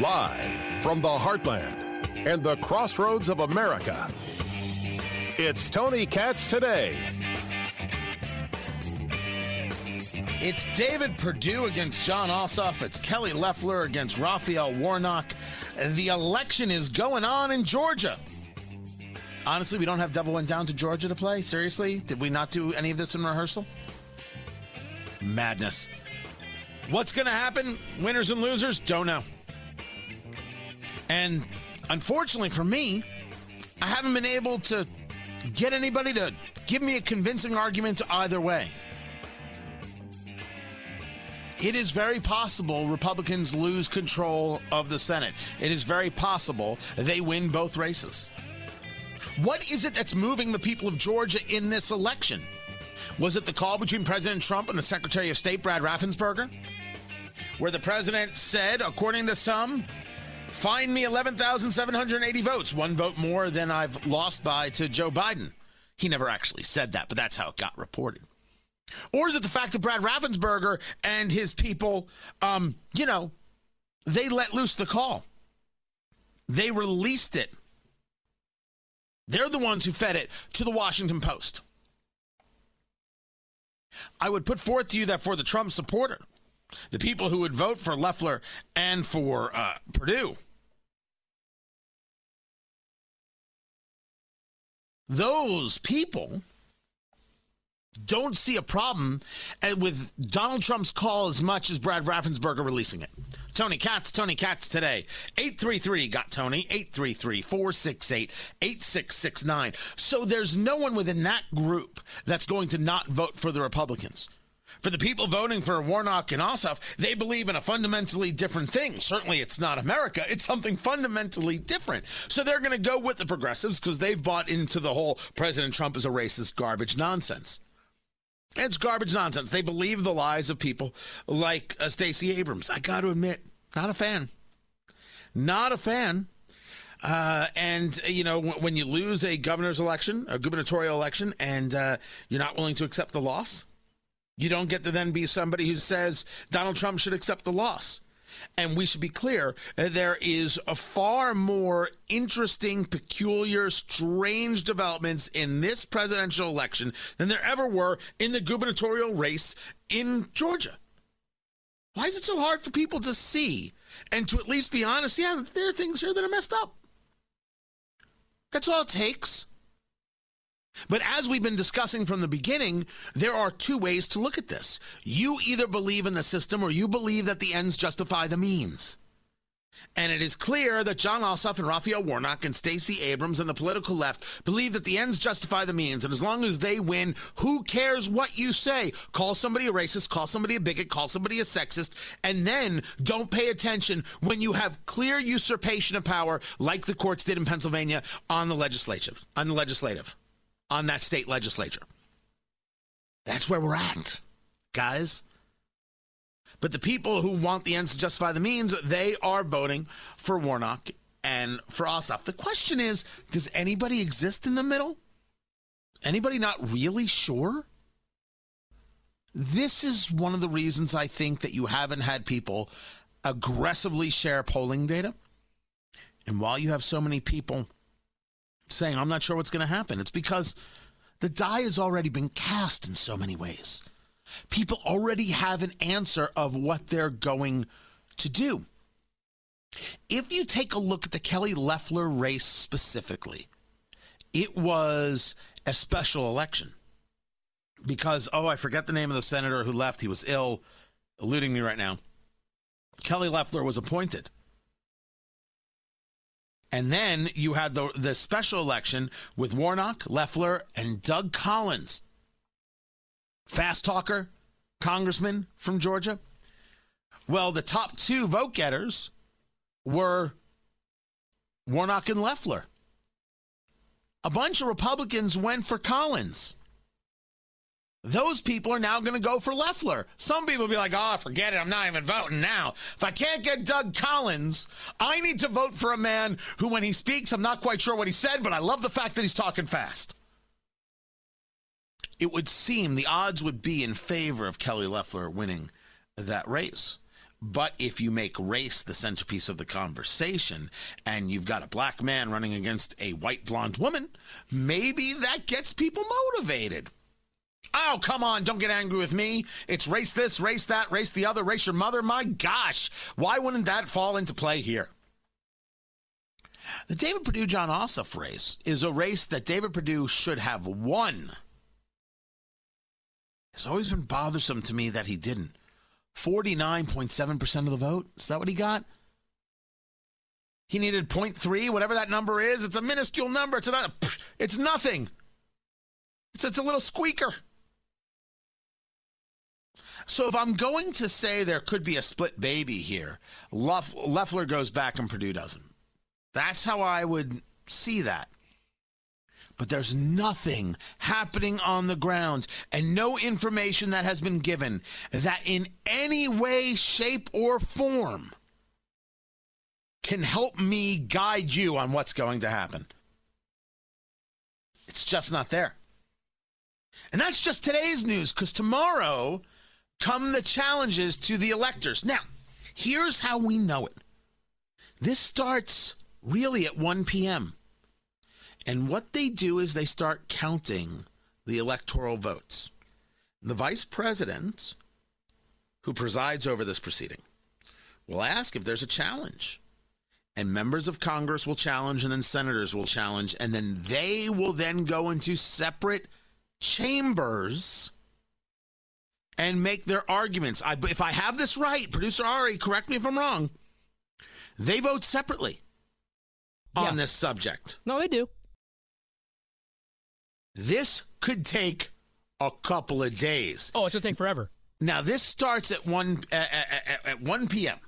Live from the heartland and the crossroads of America, it's Tony Katz today. It's David Perdue against Jon Ossoff. It's Kelly Loeffler against Raphael Warnock. The election is going on in Georgia. Honestly, we don't have Devil Went Down to Georgia to play. Seriously? Did we not do any of this in rehearsal? Madness. What's going to happen? Winners and losers? Don't know. And unfortunately for me, I haven't been able to get anybody to give me a convincing argument either way. It is very possible Republicans lose control of the Senate. It is very possible they win both races. What is it that's moving the people of Georgia in this election? Was it the call between President Trump and the Secretary of State, Brad Raffensperger? Where the president said, according to some, find me 11,780 votes, one vote more than I've lost by to Joe Biden. He never actually said that, but that's how it got reported. Or is it the fact that Brad Raffensperger and his people, um, you know, they let loose the call? They released it. They're the ones who fed it to the Washington Post. I would put forth to you that for the Trump supporter, the people who would vote for Loeffler and for uh, Perdue, those people don't see a problem uh, with Donald Trump's call as much as Brad Raffensperger releasing it. Tony Katz, Tony Katz today. 833 got Tony, 833 468 8669. So there's no one within that group that's going to not vote for the Republicans. For the people voting for Warnock and Ossoff, they believe in a fundamentally different thing. Certainly, it's not America. It's something fundamentally different. So they're going to go with the progressives because they've bought into the whole President Trump is a racist garbage nonsense. It's garbage nonsense. They believe the lies of people like uh, Stacey Abrams. I got to admit, not a fan. Not a fan. Uh, and you know when you lose a governor's election, a gubernatorial election, and uh, you're not willing to accept the loss, you don't get to then be somebody who says Donald Trump should accept the loss. And we should be clear there is a far more interesting, peculiar, strange developments in this presidential election than there ever were in the gubernatorial race in Georgia. Why is it so hard for people to see and to at least be honest? Yeah, there are things here that are messed up. That's all it takes. But as we've been discussing from the beginning, there are two ways to look at this. You either believe in the system or you believe that the ends justify the means. And it is clear that Jon Ossoff and Raphael Warnock and Stacey Abrams and the political left believe that the ends justify the means. And as long as they win, who cares what you say? Call somebody a racist, call somebody a bigot, call somebody a sexist, and then don't pay attention when you have clear usurpation of power, like the courts did in Pennsylvania on the legislative, on the legislative on that state legislature. That's where we're at, guys. But the people who want the ends to justify the means, they are voting for Warnock and for Ossoff. The question is does anybody exist in the middle? Anybody not really sure? This is one of the reasons I think that you haven't had people aggressively share polling data. And while you have so many people saying, I'm not sure what's going to happen. It's because the die has already been cast in so many ways. People already have an answer of what they're going to do. If you take a look at the Kelly Loeffler race specifically, it was a special election because, oh, I forget the name of the senator who left. He was ill, eluding me right now. Kelly Loeffler was appointed. And then you had the, the special election with Warnock, Loeffler, and Doug Collins. Fast talker, congressman from Georgia. Well, the top two vote getters were Warnock and Loeffler. A bunch of Republicans went for Collins. Those people are now going to go for Loeffler. Some people will be like, oh, forget it. I'm not even voting now. If I can't get Doug Collins, I need to vote for a man who, when he speaks, I'm not quite sure what he said, but I love the fact that he's talking fast. It would seem the odds would be in favor of Kelly Loeffler winning that race. But if you make race the centerpiece of the conversation and you've got a black man running against a white blonde woman, maybe that gets people motivated. Oh, come on, don't get angry with me. It's race this, race that, race the other, race your mother. My gosh, why wouldn't that fall into play here? The David Perdue Jon Ossoff race is a race that David Perdue should have won. It's always been bothersome to me that he didn't. 49.7% of the vote. Is that what he got? He needed 0.3, whatever that number is. It's a minuscule number. It's not. It's nothing. It's it's a little squeaker. So if I'm going to say there could be a split baby here, Loeffler goes back and Perdue doesn't. That's how I would see that. But there's nothing happening on the ground and no information that has been given that in any way, shape, or form can help me guide you on what's going to happen. It's just not there. And that's just today's news because tomorrow come the challenges to the electors. Now, here's how we know it this starts really at 1 p.m. And what they do is they start counting the electoral votes. The vice president, who presides over this proceeding, will ask if there's a challenge. And members of Congress will challenge, and then senators will challenge, and then they will then go into separate chambers and make their arguments. I, if I have this right, producer Ari, correct me if I'm wrong. They vote separately on yeah. this subject. No, they do. This could take a couple of days. Oh, it's gonna take forever. Now this starts at one at, at, at one p.m.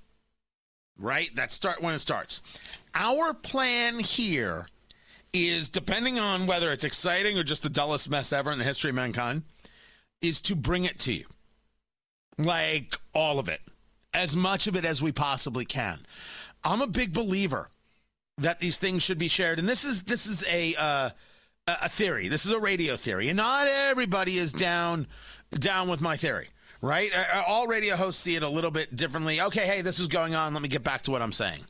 Right, that start when it starts. Our plan here is, depending on whether it's exciting or just the dullest mess ever in the history of mankind, is to bring it to you, like all of it, as much of it as we possibly can. I'm a big believer that these things should be shared. And this is this is a uh, a theory. This is a radio theory, and not everybody is down down with my theory. Right? Uh, uh, all radio hosts see it a little bit differently. Okay, hey, this is going on. Let me get back to what I'm saying.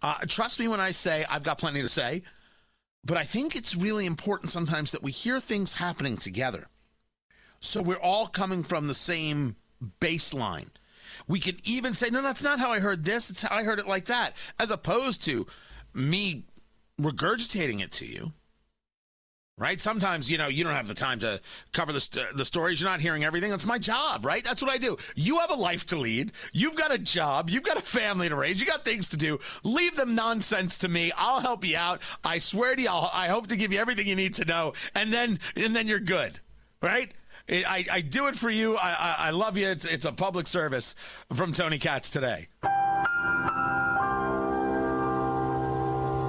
Uh, trust me when I say I've got plenty to say, but I think it's really important sometimes that we hear things happening together. So we're all coming from the same baseline. We could even say, no, that's not how I heard this. It's how I heard it like that, as opposed to me regurgitating it to you right? Sometimes, you know, you don't have the time to cover the, st- the stories. You're not hearing everything. That's my job, right? That's what I do. You have a life to lead. You've got a job. You've got a family to raise. You got things to do. Leave them nonsense to me. I'll help you out. I swear to you, I'll, I hope to give you everything you need to know, and then and then you're good, right? I, I do it for you. I, I, I love you. It's, it's a public service from Tony Katz today.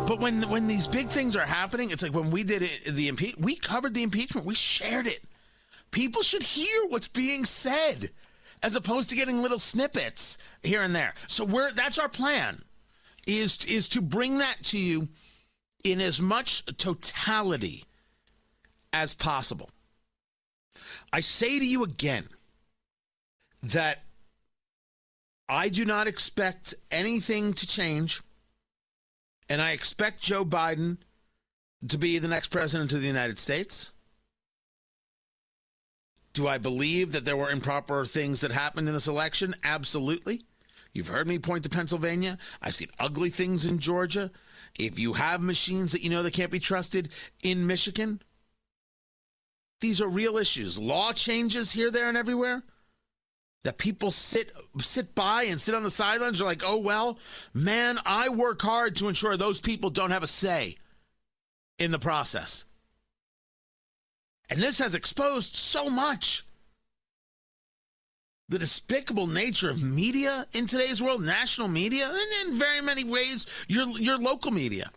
But when when these big things are happening, it's like when we did it, the impe- we covered the impeachment, we shared it. People should hear what's being said, as opposed to getting little snippets here and there. So we're that's our plan, is is to bring that to you in as much totality as possible. I say to you again that I do not expect anything to change and I expect Joe Biden to be the next president of the United States. Do I believe that there were improper things that happened in this election? Absolutely. You've heard me point to Pennsylvania. I've seen ugly things in Georgia. If you have machines that you know that can't be trusted in Michigan, these are real issues. Law changes here, there, and everywhere that people sit sit by and sit on the sidelines are like, "Oh well, man, I work hard to ensure those people don't have a say in the process." And this has exposed so much the despicable nature of media in today's world, national media, and in very many ways your your local media.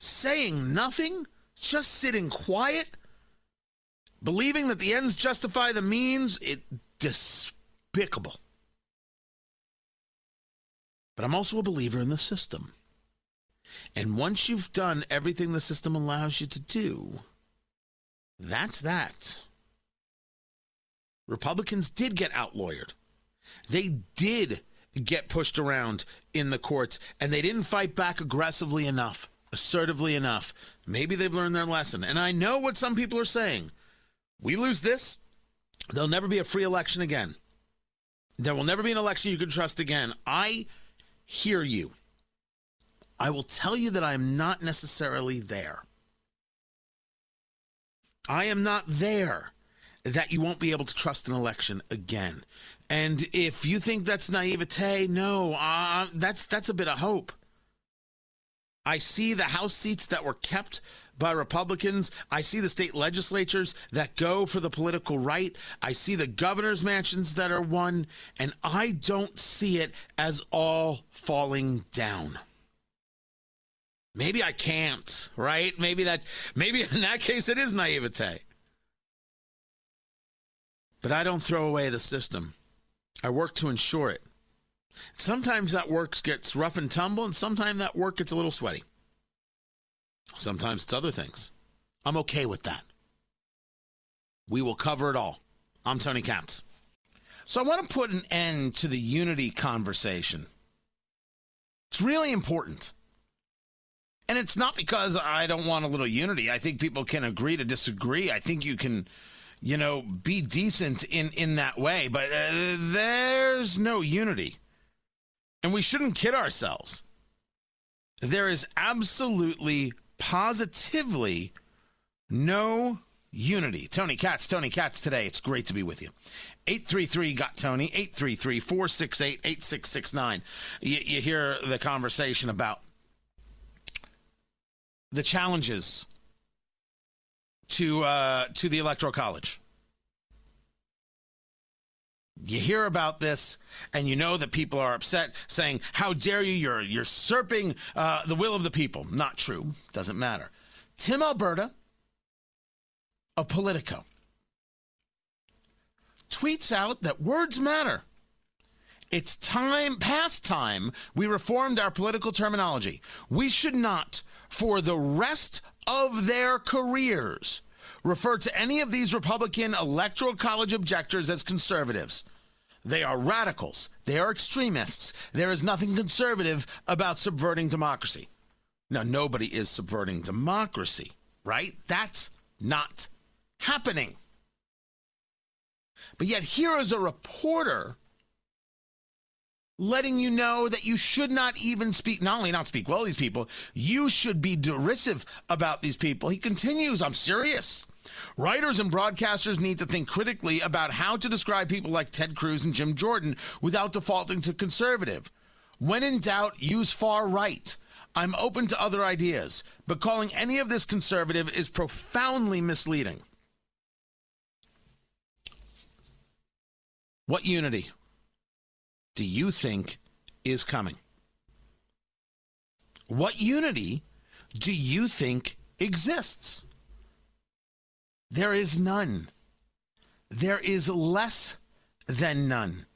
Saying nothing, just sitting quiet, believing that the ends justify the means, it despicable. But I'm also a believer in the system. And once you've done everything the system allows you to do, that's that. Republicans did get outlawyered. They did get pushed around in the courts and they didn't fight back aggressively enough, assertively enough. Maybe they've learned their lesson. And I know what some people are saying. We lose this, there'll never be a free election again. There will never be an election you can trust again. I hear you. I will tell you that I am not necessarily there. I am not there that you won't be able to trust an election again. And if you think that's naivete, no, uh, that's that's a bit of hope. I see the House seats that were kept by Republicans. I see the state legislatures that go for the political right. I see the governor's mansions that are won, and I don't see it as all falling down. Maybe I can't, right? Maybe that maybe in that case it is naivete. But I don't throw away the system. I work to ensure it. Sometimes that work gets rough and tumble, and sometimes that work gets a little sweaty. Sometimes it's other things. I'm okay with that. We will cover it all. I'm Tony Katz. So I want to put an end to the unity conversation. It's really important. And it's not because I don't want a little unity. I think people can agree to disagree. I think you can, you know, be decent in in that way, but uh, there's no unity. And we shouldn't kid ourselves. There is absolutely positively no unity. Tony Katz, Tony Katz today. It's great to be with you. 833 got Tony, 833 468 8669. You hear the conversation about the challenges to uh, to the electoral college. You hear about this, and you know that people are upset, saying, "How dare you? You're usurping uh, the will of the people." Not true. Doesn't matter. Tim Alberta of Politico tweets out that words matter. It's time, past time, we reformed our political terminology. We should not for the rest of their careers refer to any of these Republican Electoral College objectors as conservatives. They are radicals. They are extremists. There is nothing conservative about subverting democracy. Now, nobody is subverting democracy, right? That's not happening. But yet, here is a reporter letting you know that you should not even speak, not only not speak well these people, you should be derisive about these people. He continues, I'm serious. Writers and broadcasters need to think critically about how to describe people like Ted Cruz and Jim Jordan without defaulting to conservative. When in doubt, use far right. I'm open to other ideas, but calling any of this conservative is profoundly misleading. What unity? do you think is coming? What unity do you think exists? There is none. There is less than none.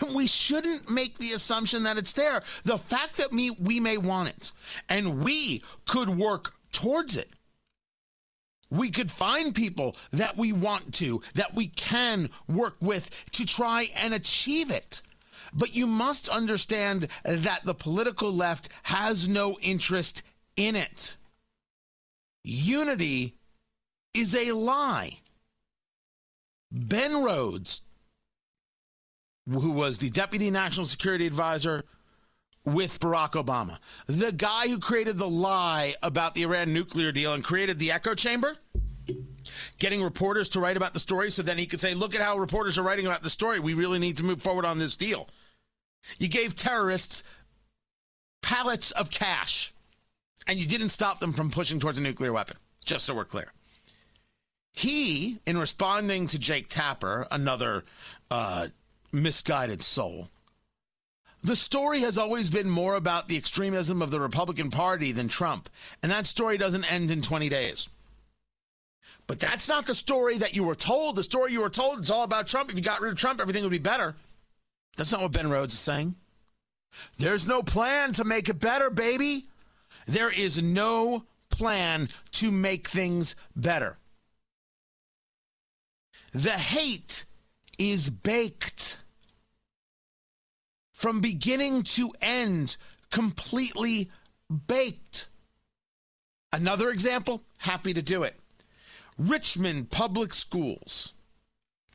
And we shouldn't make the assumption that it's there. The fact that we, we may want it and we could work towards it. We could find people that we want to, that we can work with to try and achieve it. But you must understand that the political left has no interest in it. Unity is a lie. Ben Rhodes, who was the deputy national security advisor with Barack Obama, the guy who created the lie about the Iran nuclear deal and created the echo chamber, getting reporters to write about the story so then he could say, look at how reporters are writing about the story. We really need to move forward on this deal. You gave terrorists pallets of cash, and you didn't stop them from pushing towards a nuclear weapon, just so we're clear. He, in responding to Jake Tapper, another uh, misguided soul, the story has always been more about the extremism of the Republican Party than Trump, and that story doesn't end in 20 days. But that's not the story that you were told. The story you were told is all about Trump. If you got rid of Trump, everything would be better. That's not what Ben Rhodes is saying. There's no plan to make it better, baby. There is no plan to make things better. The hate is baked. from beginning to end, completely baked. Another example, happy to do it. Richmond Public Schools.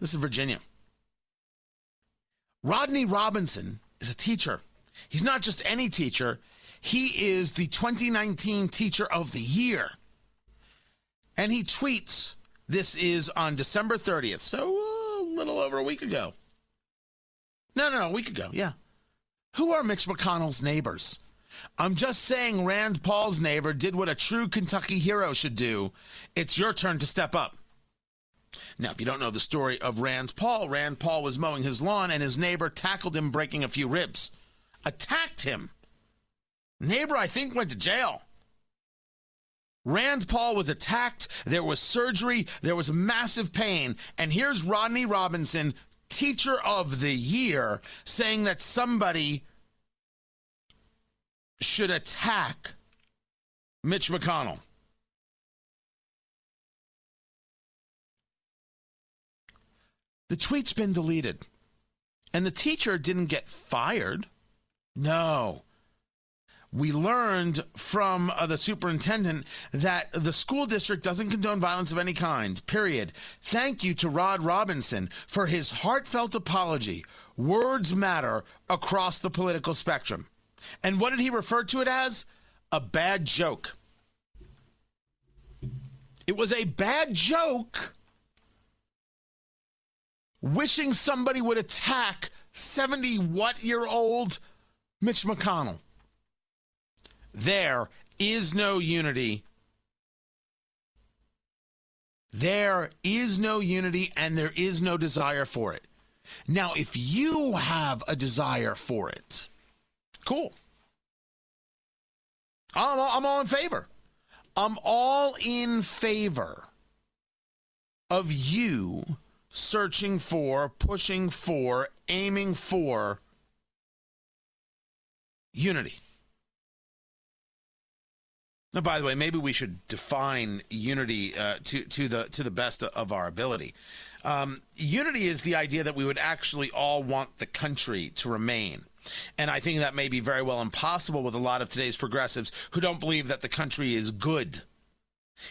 This is Virginia. Rodney Robinson is a teacher. He's not just any teacher, he is the 2019 Teacher of the Year. And he tweets this is on December 30th, so uh, a little over a week ago. No, no, no, a week ago, yeah. Who are Mitch McConnell's neighbors? I'm just saying Rand Paul's neighbor did what a true Kentucky hero should do. It's your turn to step up. Now, if you don't know the story of Rand Paul, Rand Paul was mowing his lawn and his neighbor tackled him, breaking a few ribs, attacked him. Neighbor, I think, went to jail. Rand Paul was attacked. There was surgery. There was massive pain. And here's Rodney Robinson, teacher of the year, saying that somebody should attack Mitch McConnell. The tweet's been deleted. And the teacher didn't get fired. No. We learned from uh, the superintendent that the school district doesn't condone violence of any kind, period. Thank you to Rod Robinson for his heartfelt apology. Words matter across the political spectrum. And what did he refer to it as? A bad joke. It was a bad joke wishing somebody would attack 70 what year old Mitch McConnell. There is no unity. There is no unity and there is no desire for it. Now, if you have a desire for it, cool. I'm, I'm all in favor. I'm all in favor of you searching for, pushing for, aiming for unity. Now, by the way, maybe we should define unity uh, to to the to the best of our ability. Um, unity is the idea that we would actually all want the country to remain. And I think that may be very well impossible with a lot of today's progressives who don't believe that the country is good.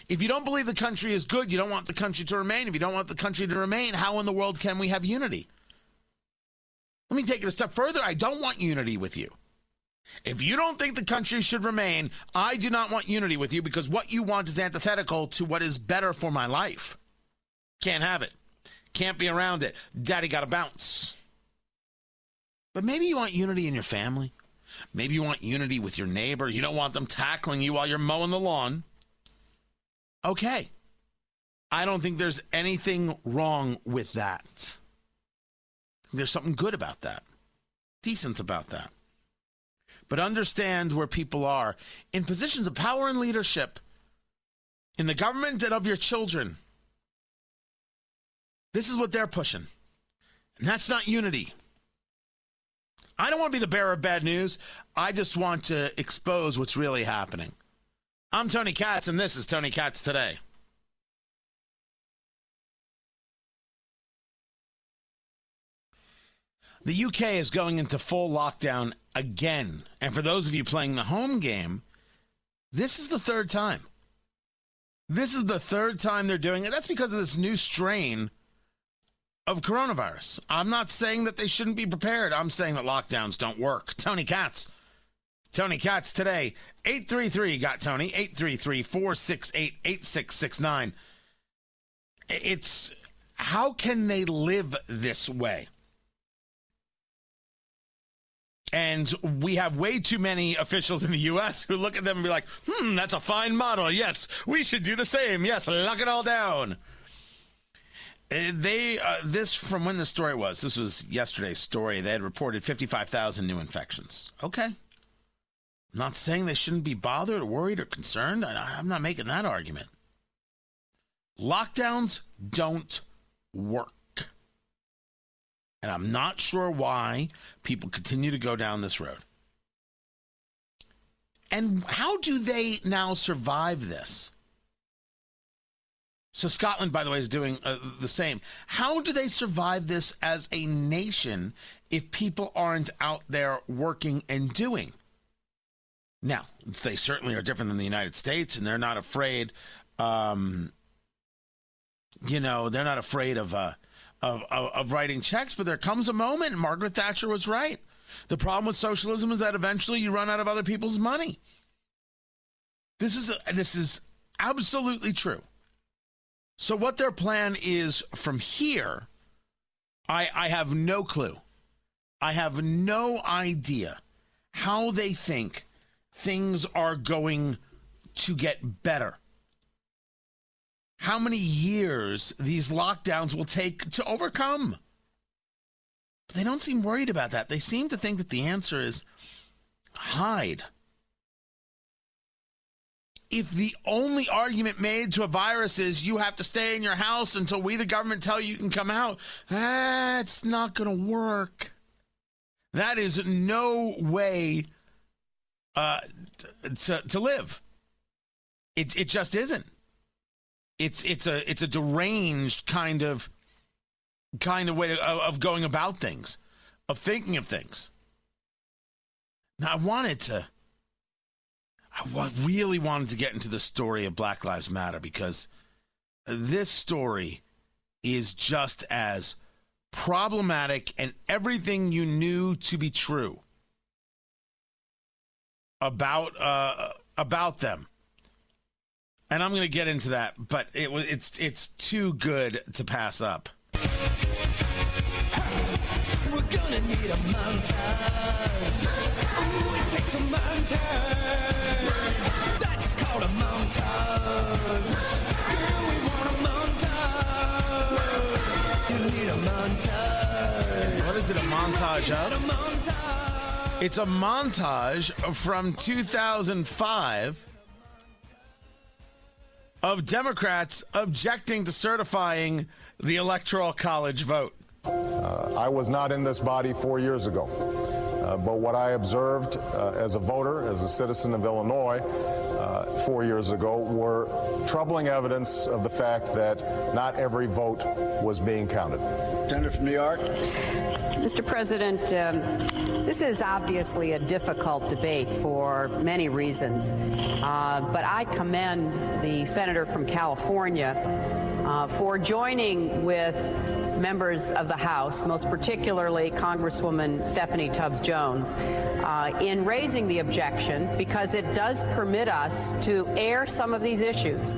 If you don't believe the country is good, you don't want the country to remain. If you don't want the country to remain, how in the world can we have unity? Let me take it a step further. I don't want unity with you. If you don't think the country should remain, I do not want unity with you because what you want is antithetical to what is better for my life. Can't have it. Can't be around it. Daddy got to bounce. But maybe you want unity in your family. Maybe you want unity with your neighbor. You don't want them tackling you while you're mowing the lawn. Okay. I don't think there's anything wrong with that. There's something good about that, decent about that. But understand where people are in positions of power and leadership in the government and of your children. This is what they're pushing. And that's not unity. I don't want to be the bearer of bad news. I just want to expose what's really happening. I'm Tony Katz, and this is Tony Katz Today. The UK is going into full lockdown again. And for those of you playing the home game, this is the third time. This is the third time they're doing it. That's because of this new strain of coronavirus. I'm not saying that they shouldn't be prepared. I'm saying that lockdowns don't work. Tony Katz. Tony Katz today. 833 got Tony. 833 468 8669. It's how can they live this way? And we have way too many officials in the U.S. who look at them and be like, hmm, that's a fine model. Yes, we should do the same. Yes, lock it all down. Uh, they, uh, this from when the story was, this was yesterday's story. They had reported 55,000 new infections. Okay. I'm not saying they shouldn't be bothered or worried or concerned. I, I'm not making that argument. Lockdowns don't work. And I'm not sure why people continue to go down this road. And how do they now survive this? So Scotland, by the way, is doing uh, the same. How do they survive this as a nation if people aren't out there working and doing? Now, they certainly are different than the United States, and they're not afraid. Um, you know, they're not afraid of, uh, of, of of writing checks. But there comes a moment. Margaret Thatcher was right. The problem with socialism is that eventually you run out of other people's money. This is a, this is absolutely true. So what their plan is from here, I I have no clue. I have no idea how they think things are going to get better. How many years these lockdowns will take to overcome. But they don't seem worried about that. They seem to think that the answer is hide. If the only argument made to a virus is you have to stay in your house until we, the government, tell you you can come out, that's not going to work. That is no way uh, to, to live. It, it just isn't. It's it's a it's a deranged kind of kind of way of, of going about things, of thinking of things. Now I wanted to. I really wanted to get into the story of Black Lives Matter because this story is just as problematic and everything you knew to be true about uh, about them. And I'm going to get into that, but it was it's it's too good to pass up. We're gonna need a montage. Ooh, it takes a montage. That's called a montage. Girl, we want a montage. You need a montage. What is it a montage of? It's a montage from 2005 of Democrats objecting to certifying the Electoral College vote. Uh, I was not in this body four years ago, uh, but what I observed uh, as a voter, as a citizen of Illinois, uh, four years ago were troubling evidence of the fact that not every vote was being counted. Senator from New York. Mr. President, um, this is obviously a difficult debate for many reasons, uh, but I commend the senator from California uh, for joining with members of the House, most particularly Congresswoman Stephanie Tubbs Jones, uh, in raising the objection because it does permit us to air some of these issues.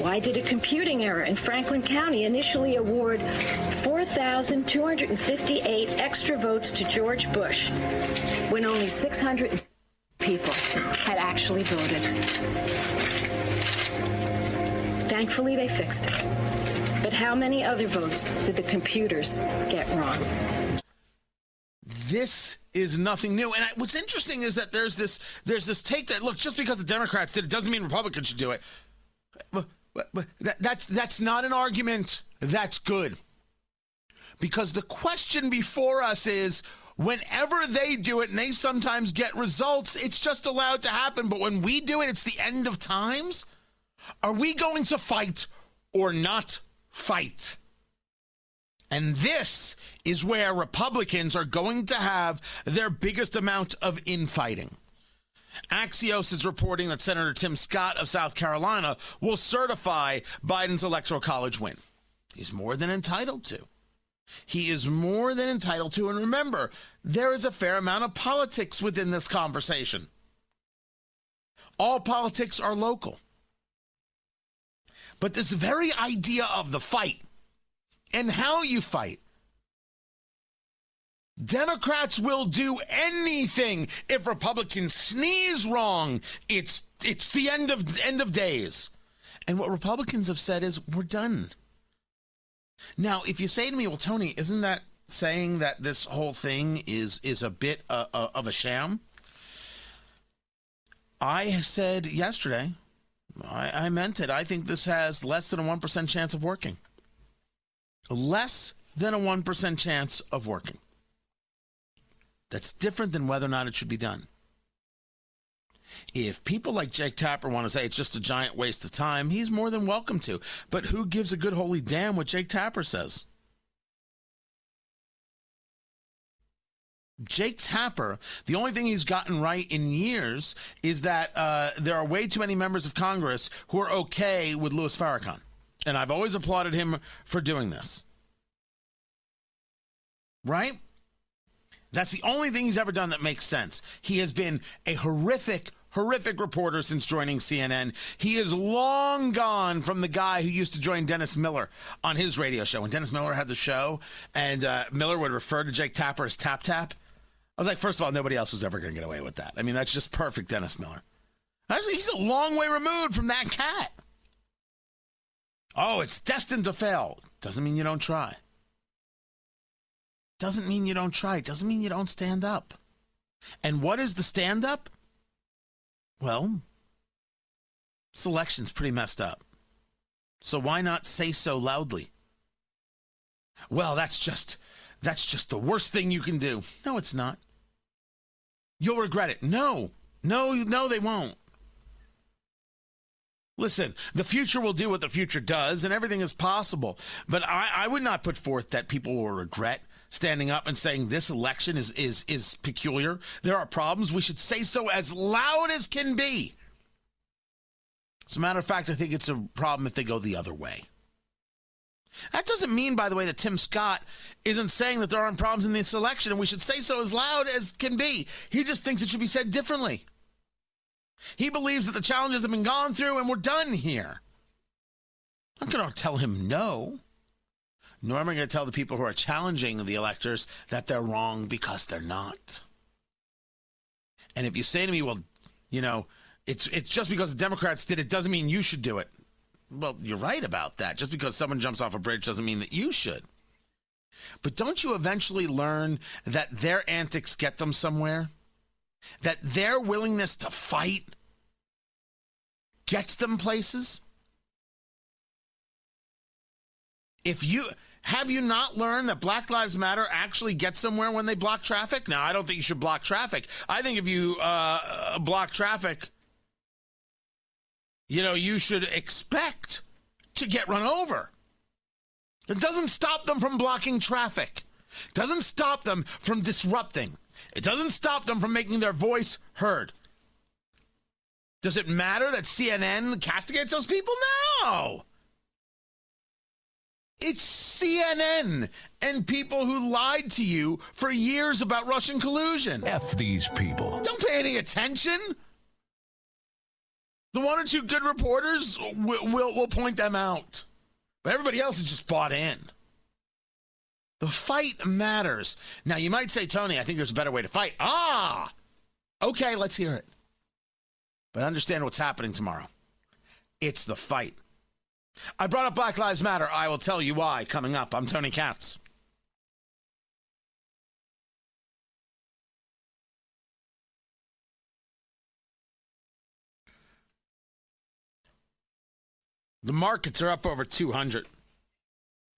Why did a computing error in Franklin County initially award 4,258 extra votes to George Bush when only 600 people had actually voted? Thankfully, they fixed it. But how many other votes did the computers get wrong? This is nothing new. And I, what's interesting is that there's this there's this take that look just because the Democrats did it doesn't mean Republicans should do it. But, but, but that, that's that's not an argument. That's good. Because the question before us is whenever they do it and they sometimes get results, it's just allowed to happen. But when we do it, it's the end of times. Are we going to fight or not fight? And this is where Republicans are going to have their biggest amount of infighting. Axios is reporting that Senator Tim Scott of South Carolina will certify Biden's electoral college win. He's more than entitled to. He is more than entitled to. And remember, there is a fair amount of politics within this conversation. All politics are local. But this very idea of the fight and how you fight. Democrats will do anything if Republicans sneeze wrong. It's it's the end of end of days. And what Republicans have said is we're done. Now, if you say to me, "Well, Tony, isn't that saying that this whole thing is is a bit uh, uh, of a sham?" I said yesterday, I, I meant it. I think this has less than a 1% chance of working. Less than a 1% chance of working. That's different than whether or not it should be done. If people like Jake Tapper want to say it's just a giant waste of time, he's more than welcome to. But who gives a good holy damn what Jake Tapper says? Jake Tapper, the only thing he's gotten right in years is that uh, there are way too many members of Congress who are okay with Louis Farrakhan. And I've always applauded him for doing this. Right? That's the only thing he's ever done that makes sense. He has been a horrific, horrific reporter since joining CNN. He is long gone from the guy who used to join Dennis Miller on his radio show. When Dennis Miller had the show and uh, Miller would refer to Jake Tapper as Tap Tap, I was like, first of all, nobody else was ever going to get away with that. I mean, that's just perfect Dennis Miller. He's a long way removed from that cat. Oh, it's destined to fail. Doesn't mean you don't try. Doesn't mean you don't try. Doesn't mean you don't stand up. And what is the stand up? Well, selection's pretty messed up. So why not say so loudly? Well, that's just that's just the worst thing you can do. No, it's not. You'll regret it. No. No, no they won't. Listen, the future will do what the future does, and everything is possible. But I, I, would not put forth that people will regret standing up and saying this election is is is peculiar. There are problems. We should say so as loud as can be. As a matter of fact, I think it's a problem if they go the other way. That doesn't mean, by the way, that Tim Scott isn't saying that there aren't problems in this election and we should say so as loud as can be. He just thinks it should be said differently. He believes that the challenges have been gone through and we're done here. I'm not going to tell him no. Nor am I going to tell the people who are challenging the electors that they're wrong because they're not. And if you say to me, well, you know, it's it's just because the Democrats did it doesn't mean you should do it. Well, you're right about that. Just because someone jumps off a bridge doesn't mean that you should. But don't you eventually learn that their antics get them somewhere? That their willingness to fight gets them places? If you have you not learned that Black Lives Matter actually gets somewhere when they block traffic? Now, I don't think you should block traffic. I think if you uh, block traffic, you know, you should expect to get run over. It doesn't stop them from blocking traffic. It doesn't stop them from disrupting. It doesn't stop them from making their voice heard. Does it matter that CNN castigates those people? No. It's CNN and people who lied to you for years about Russian collusion. F these people. Don't pay any attention. The one or two good reporters will, will, will point them out. But everybody else is just bought in. The fight matters. Now, you might say, Tony, I think there's a better way to fight. Ah! Okay, let's hear it. But understand what's happening tomorrow. It's the fight. I brought up Black Lives Matter. I will tell you why coming up. I'm Tony Katz. The markets are up over 200.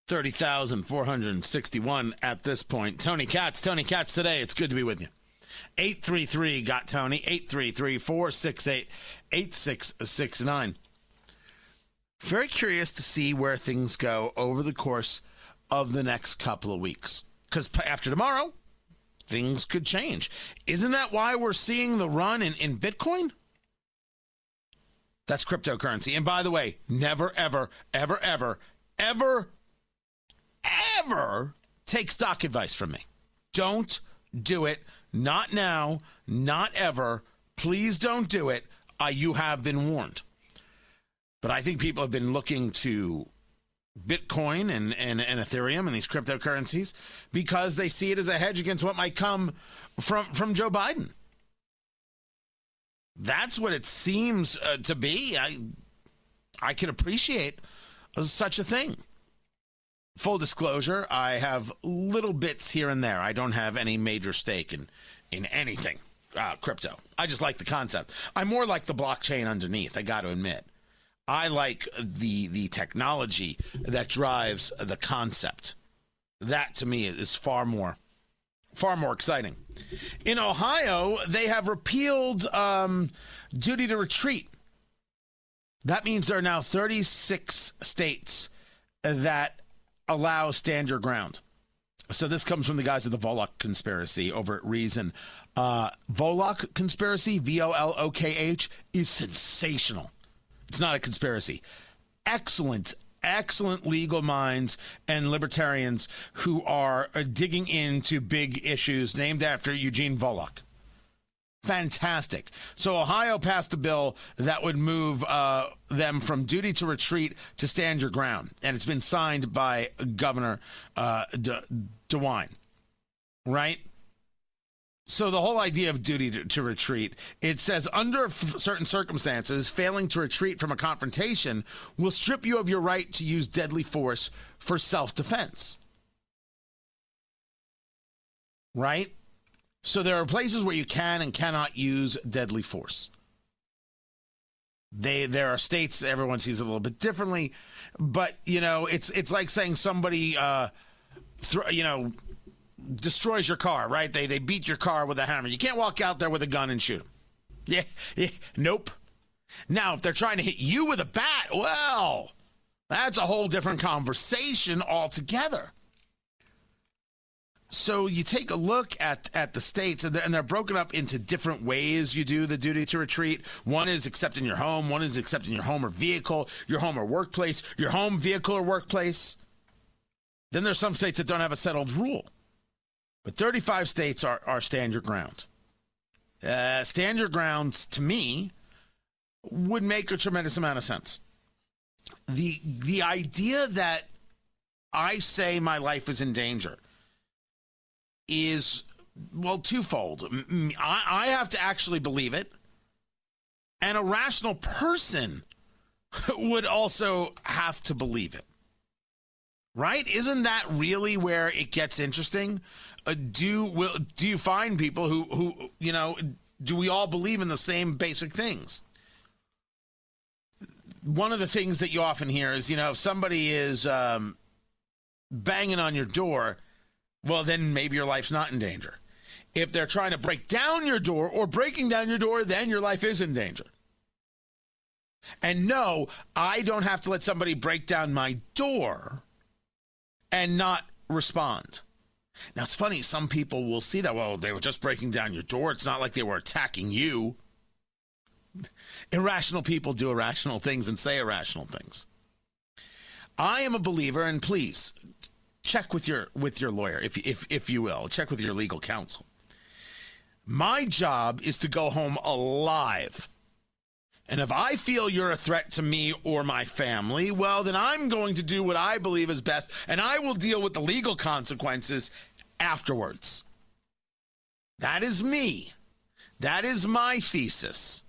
30,461 at this point. Tony Katz, Tony Katz today. It's good to be with you. 833 got Tony, 833 468 8669. Very curious to see where things go over the course of the next couple of weeks. Because after tomorrow, things could change. Isn't that why we're seeing the run in, in Bitcoin? That's cryptocurrency. And by the way, never, ever, ever, ever, ever, ever take stock advice from me. Don't do it. Not now. Not ever. Please don't do it. Uh, you have been warned. But I think people have been looking to Bitcoin and, and, and Ethereum and these cryptocurrencies because they see it as a hedge against what might come from, from Joe Biden. That's what it seems uh, to be. I I can appreciate such a thing. Full disclosure, I have little bits here and there. I don't have any major stake in in anything uh, crypto. I just like the concept. I more like the blockchain underneath. I got to admit, I like the the technology that drives the concept. That to me is far more Far more exciting. In Ohio, they have repealed um, duty to retreat. That means there are now 36 states that allow stand your ground. So this comes from the guys of the Volokh conspiracy over at Reason. Uh, Volokh conspiracy, V O L O K H, is sensational. It's not a conspiracy. Excellent, excellent legal minds and libertarians who are uh, digging into big issues named after Eugene Volokh. Fantastic. So Ohio passed a bill that would move uh, them from duty to retreat to stand your ground, and it's been signed by Governor uh, De- DeWine. Right. So the whole idea of duty to, to retreat, it says under f- certain circumstances, failing to retreat from a confrontation will strip you of your right to use deadly force for self-defense. Right? So there are places where you can and cannot use deadly force. They there are states everyone sees a little bit differently, but you know it's it's like saying somebody uh, you know destroys your car, right? They they beat your car with a hammer. You can't walk out there with a gun and shoot them. Yeah, yeah nope. Now if they're trying to hit you with a bat, well, that's a whole different conversation altogether. So you take a look at at the states, and they're, and they're, broken up into different ways. You do the duty to retreat. One is accepting your home. One is accepting your home or vehicle, your home or workplace, your home, vehicle, or workplace. Then there's some states that don't have a settled rule, but 35 states are are stand your ground. Uh, stand your grounds to me would make a tremendous amount of sense. The the idea that I say my life is in danger is well twofold. I, I have to actually believe it, and a rational person would also have to believe it. Right? Isn't that really where it gets interesting? Uh, do will do you find people who who you know do we all believe in the same basic things? One of the things that you often hear is you know if somebody is um, banging on your door well, then maybe your life's not in danger. If they're trying to break down your door or breaking down your door, then your life is in danger. And no, I don't have to let somebody break down my door and not respond. Now, it's funny, some people will see that, well, they were just breaking down your door. It's not like they were attacking you. Irrational people do irrational things and say irrational things. I am a believer, and please check with your with your lawyer if if if you will check with your legal counsel my job is to go home alive and if i feel you're a threat to me or my family well then i'm going to do what i believe is best and i will deal with the legal consequences afterwards that is me that is my thesis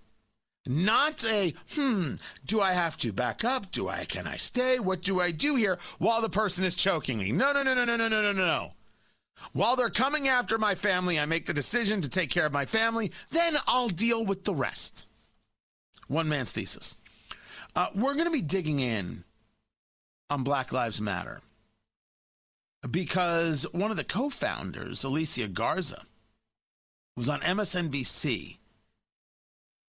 not a, hmm, do I have to back up? Do I, can I stay? What do I do here while the person is choking me? No, no, no, no, no, no, no, no, no. No. While they're coming after my family, I make the decision to take care of my family. Then I'll deal with the rest. One man's thesis. Uh, we're going to be digging in on Black Lives Matter because one of the co founders, Alicia Garza, was on MSNBC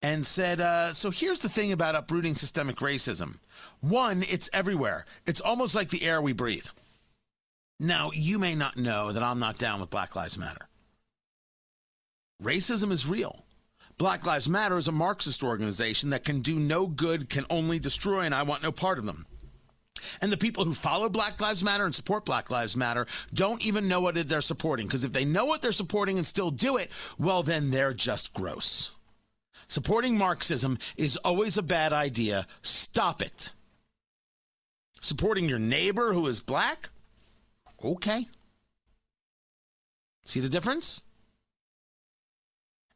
and said, uh, So here's the thing about uprooting systemic racism one, it's everywhere, it's almost like the air we breathe. Now, you may not know that I'm not down with Black Lives Matter. Racism is real. Black Lives Matter is a Marxist organization that can do no good, can only destroy, and I want no part of them. And the people who follow Black Lives Matter and support Black Lives Matter don't even know what they're supporting. Because if they know what they're supporting and still do it, well, then they're just gross. Supporting Marxism is always a bad idea. Stop it. Supporting your neighbor who is black? Okay. See the difference?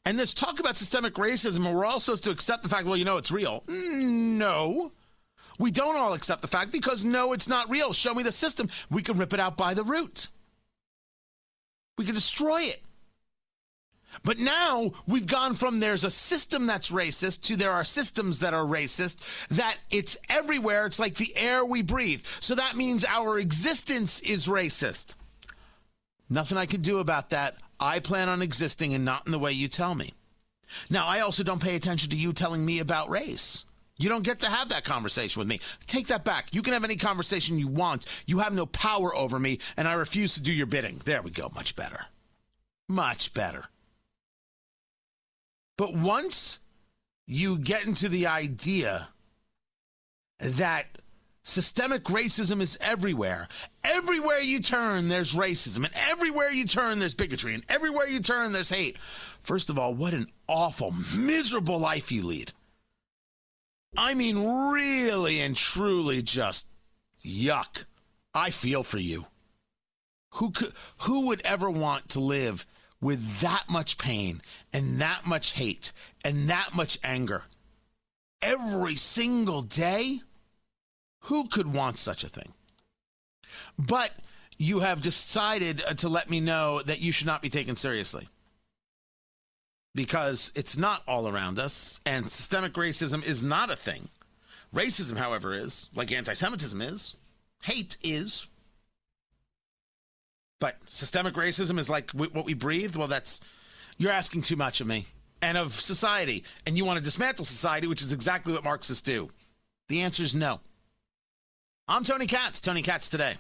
And let's talk about systemic racism, we're all supposed to accept the fact, well, you know, it's real. Mm, no. We don't all accept the fact because, no, it's not real. Show me the system. We can rip it out by the root, we can destroy it. But now we've gone from there's a system that's racist to there are systems that are racist, that it's everywhere. It's like the air we breathe. So that means our existence is racist. Nothing I can do about that. I plan on existing and not in the way you tell me. Now, I also don't pay attention to you telling me about race. You don't get to have that conversation with me. Take that back. You can have any conversation you want. You have no power over me, and I refuse to do your bidding. There we go. Much better. Much better. But once you get into the idea that systemic racism is everywhere, everywhere you turn, there's racism, and everywhere you turn, there's bigotry, and everywhere you turn, there's hate. First of all, what an awful, miserable life you lead. I mean, really and truly just yuck. I feel for you. Who could, who would ever want to live with that much pain and that much hate and that much anger every single day? Who could want such a thing? But you have decided uh, to let me know that you should not be taken seriously because it's not all around us, and systemic racism is not a thing. Racism, however, is, like anti Semitism is, hate is. But systemic racism is like what we breathe. Well, that's, you're asking too much of me and of society. And you want to dismantle society, which is exactly what Marxists do. The answer is no. I'm Tony Katz, Tony Katz today.